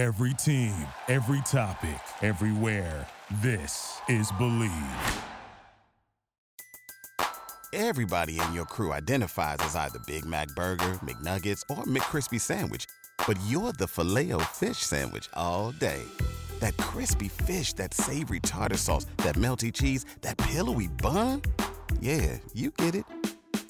Every team, every topic, everywhere. This is Believe. Everybody in your crew identifies as either Big Mac Burger, McNuggets, or McCrispy Sandwich. But you're the filet fish Sandwich all day. That crispy fish, that savory tartar sauce, that melty cheese, that pillowy bun. Yeah, you get it.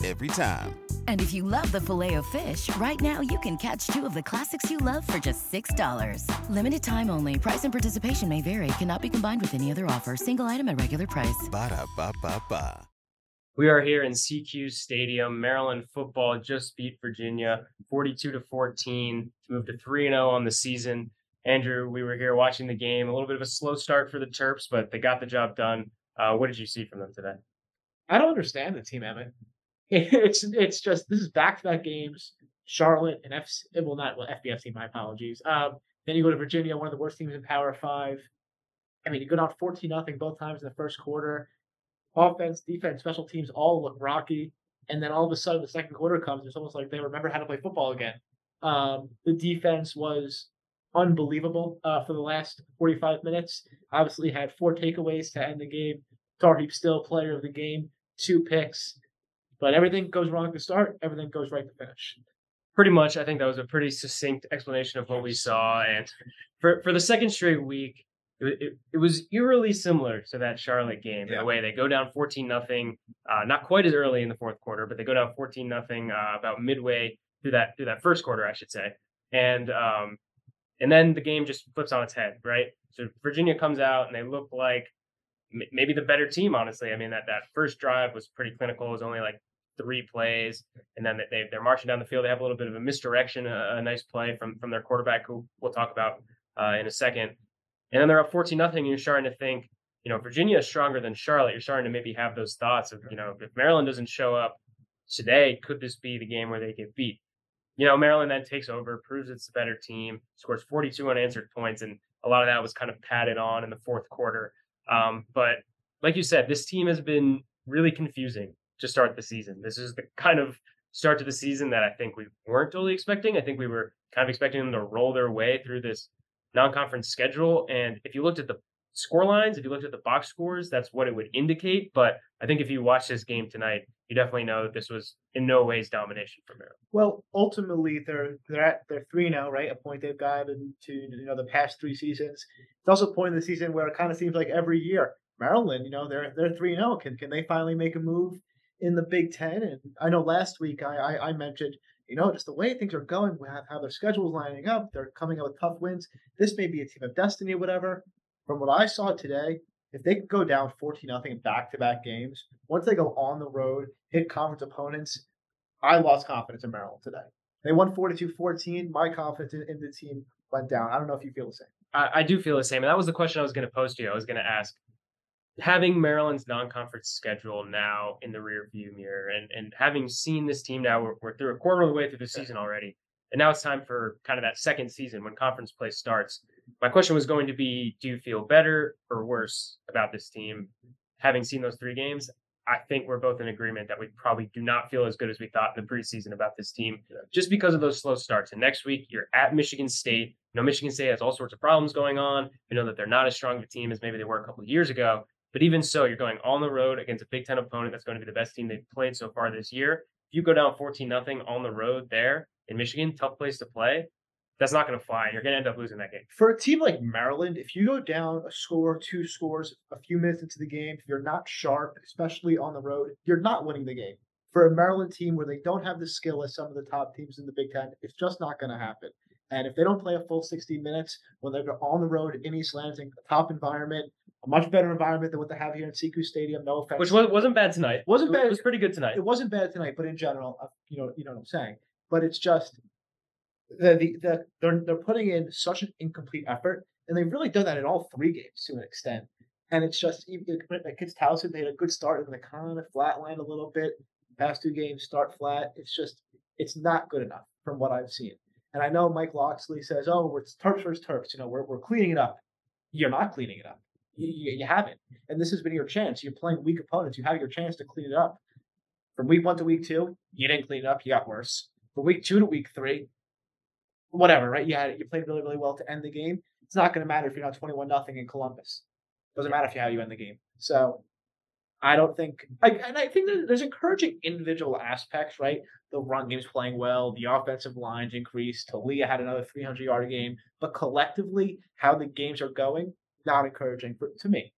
Every time. And if you love the filet of fish, right now you can catch two of the classics you love for just $6. Limited time only. Price and participation may vary. Cannot be combined with any other offer. Single item at regular price. Ba da ba ba ba. We are here in SECU Stadium. Maryland football just beat Virginia 42 to 14 to move to 3 0 on the season. Andrew, we were here watching the game. A little bit of a slow start for the Terps, but they got the job done. Uh, what did you see from them today? I don't understand the team, Emmett. It's it's just this is back to back games. Charlotte and FC, well not well FBS my apologies. Um, then you go to Virginia, one of the worst teams in Power Five. I mean, you go down fourteen nothing both times in the first quarter. Offense, defense, special teams all look rocky, and then all of a sudden the second quarter comes. It's almost like they remember how to play football again. Um, the defense was unbelievable uh, for the last 45 minutes. Obviously, had four takeaways to end the game. Tarheeb Still player of the game, two picks. But everything goes wrong to start, everything goes right to finish. Pretty much, I think that was a pretty succinct explanation of what we saw. And for, for the second straight week, it, it, it was eerily similar to that Charlotte game in a way. They go down 14 nothing, uh, not quite as early in the fourth quarter, but they go down 14 nothing uh, about midway through that through that first quarter, I should say. And um, and then the game just flips on its head, right? So Virginia comes out and they look like maybe the better team, honestly. I mean, that, that first drive was pretty clinical. It was only like three plays, and then they they're marching down the field. They have a little bit of a misdirection, a, a nice play from from their quarterback, who we'll talk about uh, in a second. And then they're up fourteen nothing, and you're starting to think, you know, Virginia is stronger than Charlotte. You're starting to maybe have those thoughts of, you know, if Maryland doesn't show up today, could this be the game where they get beat? You know, Maryland then takes over, proves it's a better team, scores 42 unanswered points, and a lot of that was kind of padded on in the fourth quarter. Um, but like you said, this team has been really confusing to start the season. This is the kind of start to the season that I think we weren't totally expecting. I think we were kind of expecting them to roll their way through this non-conference schedule. And if you looked at the score lines, if you looked at the box scores, that's what it would indicate. But I think if you watch this game tonight, you definitely know that this was in no ways domination for Maryland. Well, ultimately they're they're at they're three now, right? A point they've gotten to you know the past three seasons. It's also a point in the season where it kind of seems like every year Maryland, you know, they're they're three now. Oh. Can can they finally make a move in the Big Ten. And I know last week I, I, I mentioned, you know, just the way things are going, we have how their schedule's lining up, they're coming out with tough wins. This may be a team of destiny whatever. From what I saw today, if they could go down 14 nothing in back to back games, once they go on the road, hit conference opponents, I lost confidence in Maryland today. They won 42 14. My confidence in, the team went down. I don't know if you feel the same. I, I do feel the same. And that was the question I was going to pose to you. I was going to ask having Maryland's non-conference schedule now in the rear view mirror, and and having seen this team now, we're, we're through a quarter of the way through the season already, and now it's time for kind of that second season when conference play starts. My question was going to be: Do you feel better or worse about this team, having seen those three games? I think we're both in agreement that we probably do not feel as good as we thought in the preseason about this team, just because of those slow starts. And next week, you're at Michigan State. You know, Michigan State has all sorts of problems going on. We know that they're not as strong of a team as maybe they were a couple of years ago. But even so, you're going on the road against a Big Ten opponent that's going to be the best team they've played so far this year. If you go down 14 nothing on the road there in Michigan, tough place to play. That's not going to fly. You're going to end up losing that game. For a team like Maryland, if you go down a score, two scores, a few minutes into the game, if you're not sharp, especially on the road, you're not winning the game. For a Maryland team where they don't have the skill as some of the top teams in the Big Ten, it's just not going to happen. And if they don't play a full 60 minutes when they're on the road in East Lansing, a top environment, a much better environment than what they have here in SECU Stadium. No offense, which wasn't bad tonight. wasn't bad. It was pretty good tonight. It wasn't bad tonight, but in general, uh, you know, you know what I'm saying. But it's just the the, the they're they're putting in such an incomplete effort, and they've really done that in all three games to an extent. And it's just even like Kids Towson, they had a good start and they kind of flatlined a little bit. Past two games start flat. It's just it's not good enough from what I've seen. And I know Mike Locksley says, "Oh, we're Terps versus Terps. You know, we're we're cleaning it up." You're not cleaning it up. You, you, haven't. And this has been your chance. You're playing weak opponents. You have your chance to clean it up. From week one to week two, you didn't clean it up. You got worse. From week two to week three, whatever, right? You had you played really, really well to end the game. It's not going to matter if you're not 21 nothing in Columbus. Doesn't matter if you how you end the game. So I don't think, I, and I think there's encouraging individual aspects, right? The run game's playing well, the offensive lines increased. Taulia had another 300 yard game, but collectively, how the games are going, not encouraging for, to me.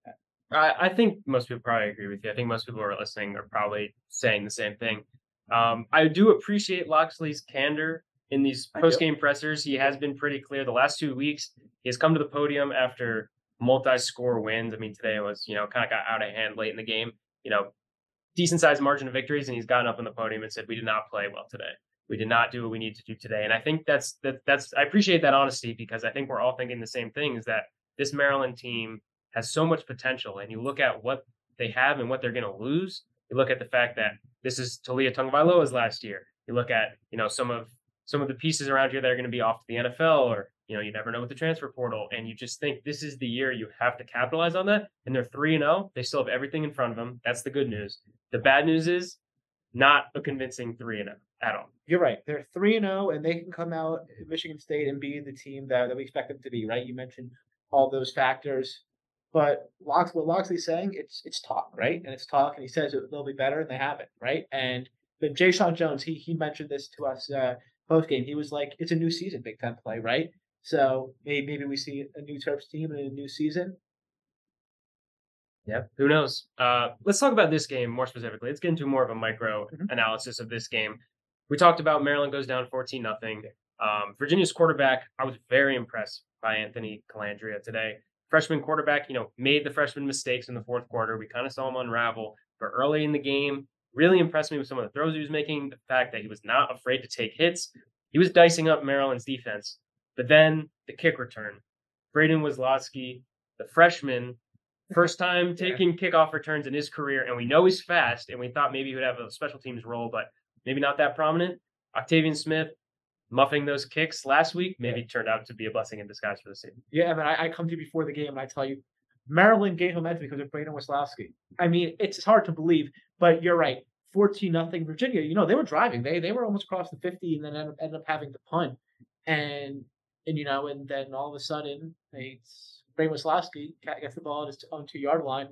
I, I think most people probably agree with you. I think most people who are listening are probably saying the same thing. Um, I do appreciate Locksley's candor in these post game pressers. He has been pretty clear the last two weeks. He has come to the podium after multi-score wins. I mean, today was you know kind of got out of hand late in the game. You know, decent sized margin of victories, and he's gotten up on the podium and said, "We did not play well today. We did not do what we need to do today." And I think that's that that's I appreciate that honesty because I think we're all thinking the same thing: is that this Maryland team has so much potential, and you look at what they have and what they're going to lose. You look at the fact that this is Taulia Tagovailoa's last year. You look at you know some of some of the pieces around here that are going to be off to the NFL or you know, you never know with the transfer portal, and you just think this is the year you have to capitalize on that. And they're three and zero; oh. they still have everything in front of them. That's the good news. The bad news is not a convincing three and zero oh at all. You're right. They're three and zero, and they can come out Michigan State and be the team that, that we expect them to be. Right? You mentioned all those factors, but Lox, what Locksley's saying, it's it's talk, right? And it's talk, and he says they'll be better, and they haven't, right? And but Jay Sean Jones, he he mentioned this to us uh, post game. He was like, "It's a new season, Big Ten play, right?" So maybe maybe we see a new Terps team in a new season. Yeah, who knows? Uh, let's talk about this game more specifically. Let's get into more of a micro mm-hmm. analysis of this game. We talked about Maryland goes down 14 nothing. Um, Virginia's quarterback, I was very impressed by Anthony Colandrea today. Freshman quarterback, you know, made the freshman mistakes in the fourth quarter. We kind of saw him unravel, but early in the game, really impressed me with some of the throws he was making. The fact that he was not afraid to take hits. He was dicing up Maryland's defense but then the kick return. Braeden Wisloski, the freshman, first time taking kickoff returns in his career, and we know he's fast, and we thought maybe he would have a special teams role, but maybe not that prominent. Octavian Smith muffing those kicks last week maybe yeah. turned out to be a blessing in disguise for the season. Yeah, I mean, I, I come to you before the game and I tell you, Maryland gained momentum because of Braeden Wisloski. I mean, it's hard to believe, but you're right. 14 nothing Virginia. You know, they were driving. They they were almost across the 50 and then ended up, ended up having to punt. And and you know, and then all of a sudden, it's Ray Wisloski gets the ball at his own two yard line.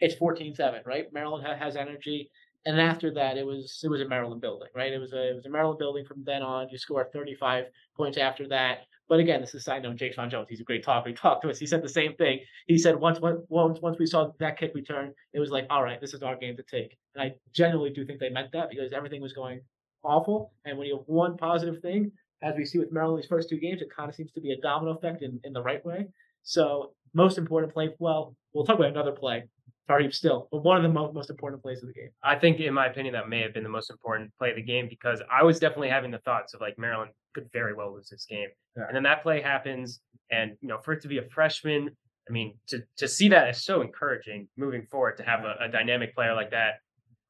It's 14-7, right? Maryland has energy, and after that, it was it was a Maryland building, right? It was a it was a Maryland building from then on. You score 35 points after that. But again, this is side note. Jake Jones, he's a great talker. He talked to us. He said the same thing. He said once once once we saw that kick return, it was like, all right, this is our game to take. And I genuinely do think they meant that because everything was going awful. And when you have one positive thing, as we see with Maryland's first two games, it kind of seems to be a domino effect in, in the right way. So most important play, well, we'll talk about another play, Tarheeb Still, but one of the most, most important plays of the game. I think, in my opinion, that may have been the most important play of the game because I was definitely having the thoughts of like Maryland could very well lose this game. Yeah. And then that play happens, and you know, for it to be a freshman, I mean, to to see that is so encouraging moving forward to have a, a dynamic player like that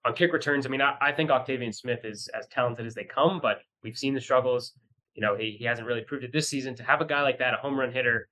on kick returns. I mean, I, I think Octavian Smith is as talented as they come, but we've seen the struggles you know, he, he hasn't really proved it this season. To have a guy like that, a home run hitter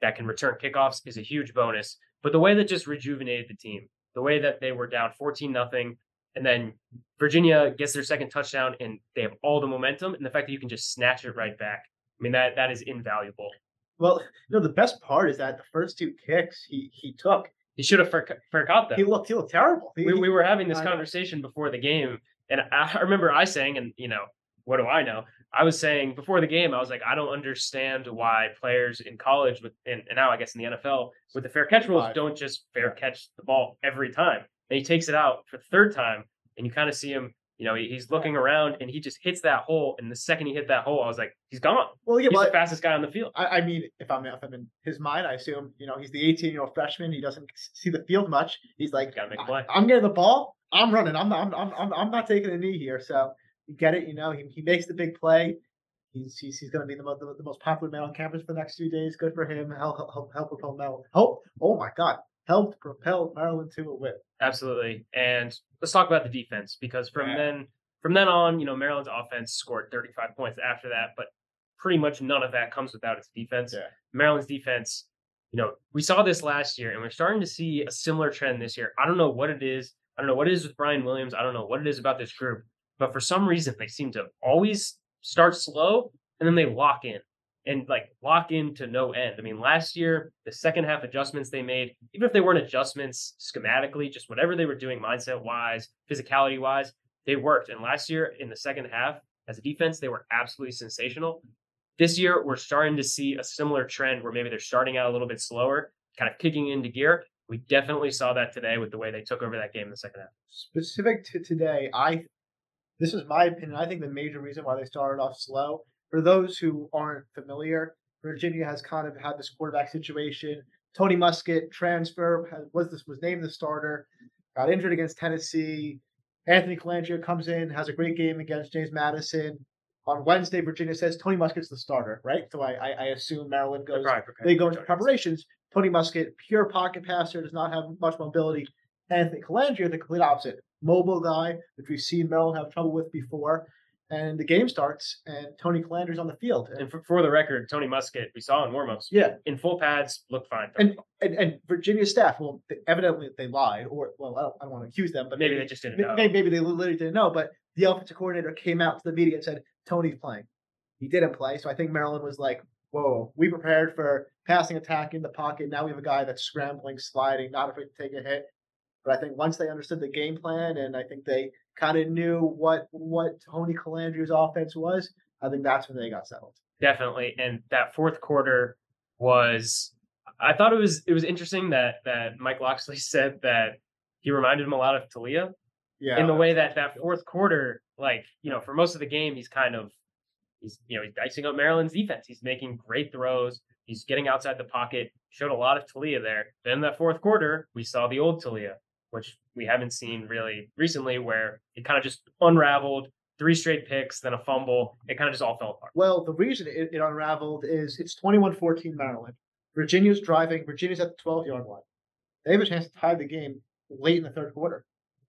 that can return kickoffs, is a huge bonus. But the way that just rejuvenated the team, the way that they were down 14 nothing, and then Virginia gets their second touchdown and they have all the momentum, and the fact that you can just snatch it right back. I mean, that that is invaluable. Well, you know, the best part is that the first two kicks he he took, he should have forgot them. He looked he looked terrible. He, we, we were having this conversation before the game, and I remember I saying, and you know, what do I know? I was saying before the game, I was like, I don't understand why players in college with and, and now I guess in the NFL with the fair catch rules don't just fair catch the ball every time. And he takes it out for the third time, and you kind of see him. You know, he's looking around and he just hits that hole. And the second he hit that hole, I was like, he's gone. Well, yeah, he's the fastest guy on the field. I, I, mean, if I'm if I'm in his mind, I assume you know he's the 18 year old freshman. He doesn't see the field much. He's like, gotta make a play. I, am getting the ball. I'm running. I'm not. I'm, I'm, I'm not taking a knee here. So you get it. You know, he, he makes the big play. He's he's, he's going to be the, the, the, most popular man on campus for the next few days. Good for him. Help help help propel Maryland. Help! Oh my God! Helped propel Maryland to a win. Absolutely. And let's talk about the defense because from yeah. then from then on, you know, Maryland's offense scored 35 points after that, but pretty much none of that comes without its defense. Yeah. Maryland's defense, you know, we saw this last year and we're starting to see a similar trend this year. I don't know what it is. I don't know what it is with Brian Williams. I don't know what it is about this group, but for some reason they seem to always start slow and then they lock in and like lock in to no end. I mean, last year, the second half adjustments they made, even if they weren't adjustments schematically, just whatever they were doing mindset wise, physicality wise, they worked. And last year in the second half, as a defense, they were absolutely sensational. This year, we're starting to see a similar trend where maybe they're starting out a little bit slower, kind of kicking into gear. We definitely saw that today with the way they took over that game in the second half. Specific to today, I this is my opinion. I think the major reason why they started off slow for those who aren't familiar, Virginia has kind of had this quarterback situation. Tony Muskett transfer was this was named the starter, got injured against Tennessee. Anthony Colandrea comes in, has a great game against James Madison. On Wednesday, Virginia says Tony Muskett's the starter, right? So I, I, I assume Maryland goes. They go into preparations. Tony Muskett, pure pocket passer, does not have much mobility. Anthony Colandrea, the complete opposite, mobile guy, that we've seen Maryland have trouble with before and the game starts, and Tony Colandrea's on the field. And for, for the record, Tony Muskett, we saw in warmups, yeah, in full pads, looked fine. And, and, and Virginia staff, well, they, evidently they lied, or well, I don't, I don't want to accuse them, but maybe, maybe they just didn't know. Maybe, maybe they literally didn't know. But the offensive coordinator came out to the media and said Tony's playing. He didn't play, so I think Maryland was like, "Whoa, we prepared for passing attack in the pocket. Now we have a guy that's scrambling, sliding, not afraid to take a hit." But I think once they understood the game plan, and I think they kind of knew what what Tony Colandrea's offense was, I think that's when they got settled. Definitely, and that fourth quarter was. I thought it was it was interesting that that Mike Locksley said that he reminded him a lot of Taulia. Yeah. In the way that that fourth quarter, like you know, for most of the game, he's kind of he's you know he's dicing up Maryland's defense. He's making great throws. He's getting outside the pocket. Showed a lot of Taulia there. Then that fourth quarter, we saw the old Taulia which we haven't seen really recently, where it kind of just unraveled. Three straight picks, then a fumble. It kind of just all fell apart. Well, the reason it, it unraveled is it's 21 14 Maryland. Virginia's driving. Virginia's at the 12 yard line. They have a chance to tie the game late in the third quarter.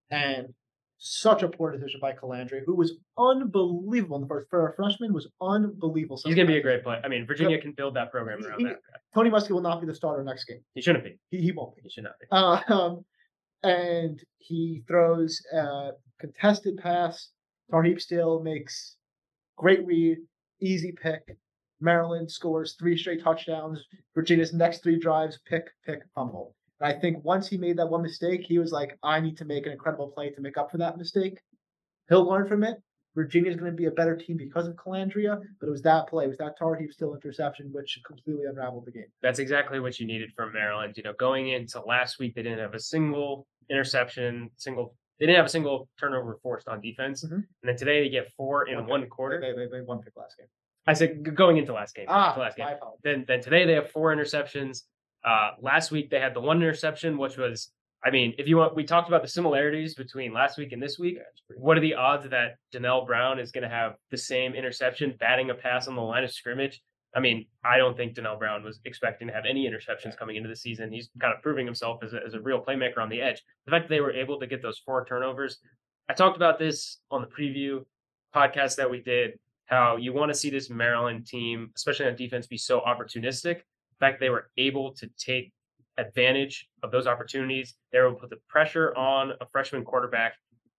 And such a poor decision by Colandrea, who was unbelievable in the first for a freshman was unbelievable. He's going to be a great player. I mean, Virginia can build that program around he, that. Tony Muskett will not be the starter next game. He shouldn't be. He, he won't be. He should not be. Uh, um, and he throws a contested pass. Tarheeb Still makes great read, easy pick. Maryland scores three straight touchdowns. Virginia's next three drives, pick, pick, fumble. And I think once he made that one mistake, he was like, I need to make an incredible play to make up for that mistake. He'll learn from it. Virginia's going to be a better team because of Colandrea, but it was that play, it was that Tarheeb Still interception, which completely unraveled the game. That's exactly what you needed from Maryland. You know, going into last week, they didn't have a single interception, single. They didn't have a single turnover forced on defense, mm-hmm. and then today they get four in one, one quarter. They, they, they won pick last game. I said going into last game. Ah, last game. Then then today they have four interceptions. Uh, last week they had the one interception, which was I mean, if you want, we talked about the similarities between last week and this week. What are the odds that Donnell Brown is going to have the same interception, batting a pass on the line of scrimmage? I mean, I don't think Donnell Brown was expecting to have any interceptions coming into the season. He's kind of proving himself as a, as a real playmaker on the edge. The fact that they were able to get those four turnovers, I talked about this on the preview podcast that we did. How you want to see this Maryland team, especially on defense, be so opportunistic. The fact they were able to take advantage of those opportunities. They were able to put the pressure on a freshman quarterback,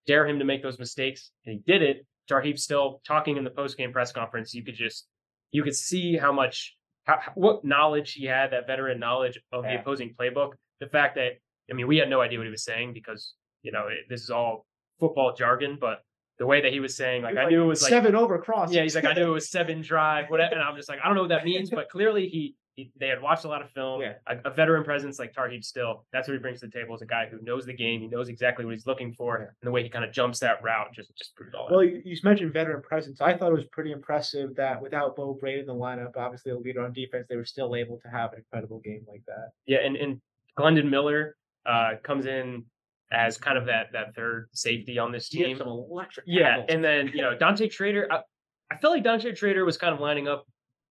dare him to make those mistakes, and he did it. Tarheeb Still talking in the post game press conference. You could just you could see how much how, what knowledge he had, that veteran knowledge of yeah. the opposing playbook. The fact that I mean, we had no idea what he was saying because you know it, this is all football jargon, but the way that he was saying, like, was I like knew it was like seven over cross. Yeah, he's like, I knew it was seven drive, whatever. And I'm just like, I don't know what that means, but clearly he he, they had watched a lot of film. Yeah. A, a, veteran presence like Tarheeb Still, that's what he brings to the table. Is a guy who knows the game. He knows exactly what he's looking for, yeah. and the way he kind of jumps that route just just proved all. Well, you, you mentioned veteran presence. I thought it was pretty impressive that without Beau Brade in the lineup, obviously the leader on defense, they were still able to have an incredible game like that. Yeah, and and Glendon Miller uh, comes in as kind of that that third safety on this team. some electric. Yeah, and then you know Dante Trader. I, I felt like Dante Trader was kind of lining up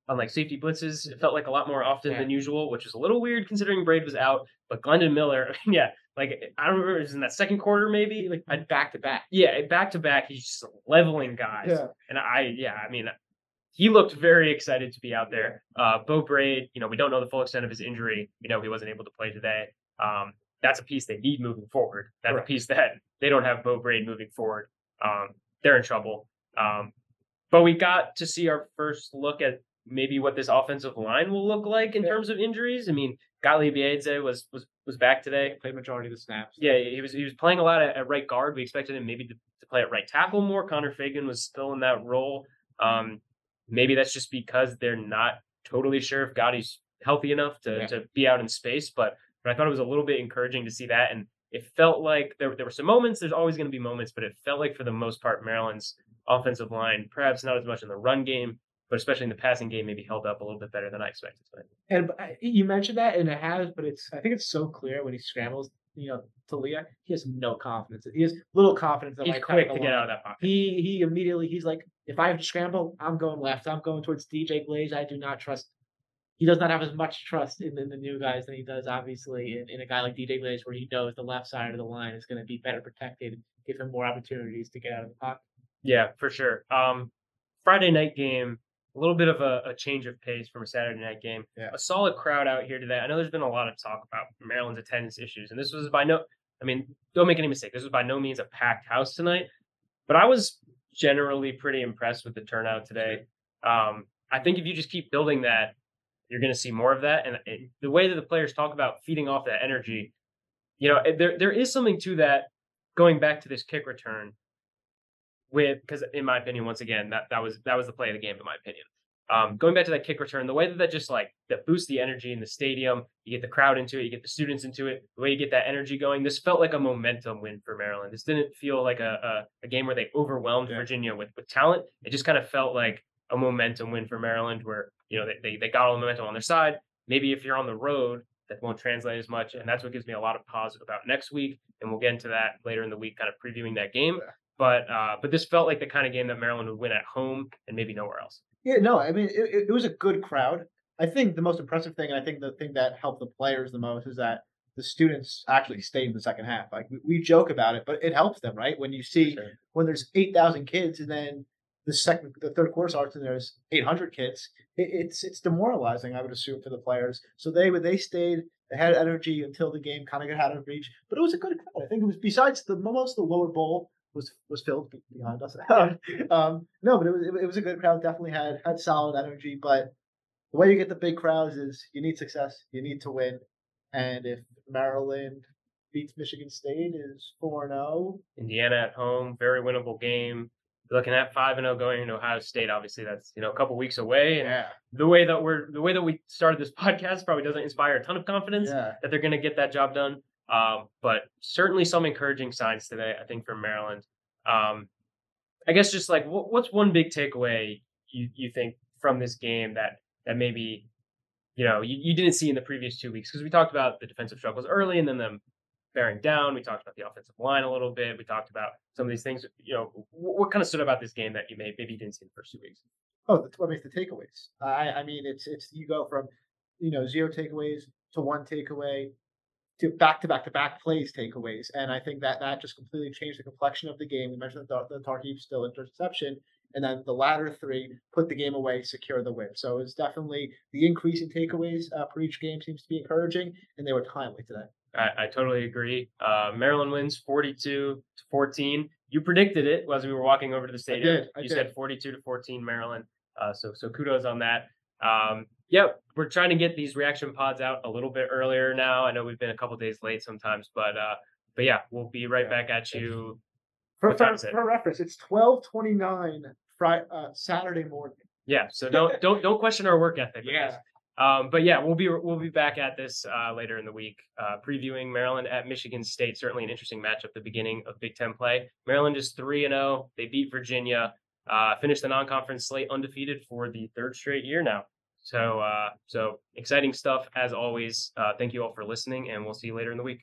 on like safety blitzes. It felt like a lot more often yeah. than usual, which is a little weird considering Brade was out. But Glendon Miller, yeah, like I don't remember, it was in that second quarter maybe, like I'd back to back. Yeah, back to back. He's just leveling guys. Yeah. And I, yeah, I mean, he looked very excited to be out there. Uh, Beau Brade, you know, we don't know the full extent of his injury. We know he wasn't able to play today. Um, that's a piece they need moving forward. That's right. a piece that they don't have Beau Brade moving forward. Um, they're in trouble. Um, but we got to see our first look at maybe what this offensive line will look like in Yeah. terms of injuries. I mean, Gottlieb Ayedze was was was back today. Played majority of the snaps. Yeah, he was he was playing a lot at, at right guard. We expected him maybe to, to play at right tackle more. Connor Fagan was still in that role. Um, maybe that's just because they're not totally sure if Gotti's healthy enough to, Yeah. to be out in space. But but I thought it was a little bit encouraging to see that, and it felt like there there were some moments. There's always going to be moments, but it felt like for the most part, Maryland's offensive line, perhaps not as much in the run game, but especially in the passing game, maybe held up a little bit better than I expected. And you mentioned that, and it has, but it's I think it's so clear when he scrambles, you know, Taulia, he has no confidence. He has little confidence. That He's like, quick to get out of that pocket. He he immediately he's like, if I have to scramble, I'm going left. I'm going towards DJ Glaze. I do not trust. He does not have as much trust in, in the new guys than he does, obviously, in, in a guy like DJ Glaze, where he knows the left side of the line is going to be better protected, give him more opportunities to get out of the pocket. Yeah, for sure. Um, Friday night game, a little bit of a, a change of pace from a Saturday night game. Yeah. A solid crowd out here today. I know there's been a lot of talk about Maryland's attendance issues, and this was by no, I mean, don't make any mistake. This was by no means a packed house tonight, but I was generally pretty impressed with the turnout today. Um, I think if you just keep building that, you're going to see more of that. And it, the way that the players talk about feeding off that energy, you know, there there is something to that. Going back to this kick return, with because in my opinion, once again, that that was that was the play of the game in my opinion. Um, going back to that kick return, the way that that just like that boosts the energy in the stadium, you get the crowd into it, you get the students into it, the way you get that energy going. This felt like a momentum win for Maryland. This didn't feel like a a, a game where they overwhelmed Yeah. Virginia with with talent. It just kind of felt like a momentum win for Maryland, where you know they they, they got all the momentum on their side. Maybe if you're on the road, that won't translate as much, and that's what gives me a lot of pause about next week. And we'll get into that later in the week, kind of previewing that game. But uh, but this felt like the kind of game that Maryland would win at home and maybe nowhere else. Yeah, no, I mean it, it, was a good crowd. I think the most impressive thing, and I think the thing that helped the players the most, is that the students actually stayed in the second half. Like we, we joke about it, but it helps them, right? When you see Sure. when there's eight thousand kids, and then the second, the third quarter starts, and there's eight hundred kids. It, it's it's demoralizing, I would assume, for the players. So they they stayed. They had energy until the game kind of got out of reach. But it was a good crowd. I think it was besides the most of the lower bowl was was filled be- behind us. um, no, but it was it was a good crowd. Definitely had had solid energy. But the way you get the big crowds is you need success. You need to win. And if Maryland beats Michigan State is four and oh, zero. Indiana at home, very winnable game. Looking at five and zero going into Ohio State. Obviously, that's you know a couple weeks away. And the way that we're the way that we started this podcast probably doesn't inspire a ton of confidence yeah. that they're going to get that job done. Um, but certainly some encouraging signs today, I think, from Maryland. Um, I guess just like what, what's one big takeaway you, you think from this game that that maybe you know you, you didn't see in the previous two weeks because we talked about the defensive struggles early and then them bearing down. We talked about the offensive line a little bit. We talked about some of these things. You know, what, what kind of stood about this game that you may maybe you didn't see in the first two weeks? Oh, the, I mean, the takeaways. I, I mean, it's it's you go from you know zero takeaways to one takeaway to back to back to back plays takeaways, and I think that that just completely changed the complexion of the game. We mentioned the the Tarheeb Still interception, and then the latter three put the game away, secure the win. So it's definitely the increase in takeaways uh, per each game seems to be encouraging, and they were timely today. I, I totally agree. Uh, Maryland wins 42 to 14. You predicted it as we were walking over to the stadium. did, I you did. said 42 to 14 Maryland. Uh, so so kudos on that. Um, yep, we're trying to get these reaction pods out a little bit earlier now. I know we've been a couple days late sometimes, but uh, but yeah, we'll be right back at you. For, What for, for reference, it's twelve twenty nine Friday uh, Saturday morning. Yeah, so don't don't don't question our work ethic. Yeah. this. Um, but yeah, we'll be we'll be back at this uh, later in the week, uh, previewing Maryland at Michigan State. Certainly an interesting matchup. The beginning of Big Ten play. Maryland is three and zero. They beat Virginia. Uh, finished the non-conference slate undefeated for the third straight year now. So uh, so exciting stuff as always. Uh, thank you all for listening, and we'll see you later in the week.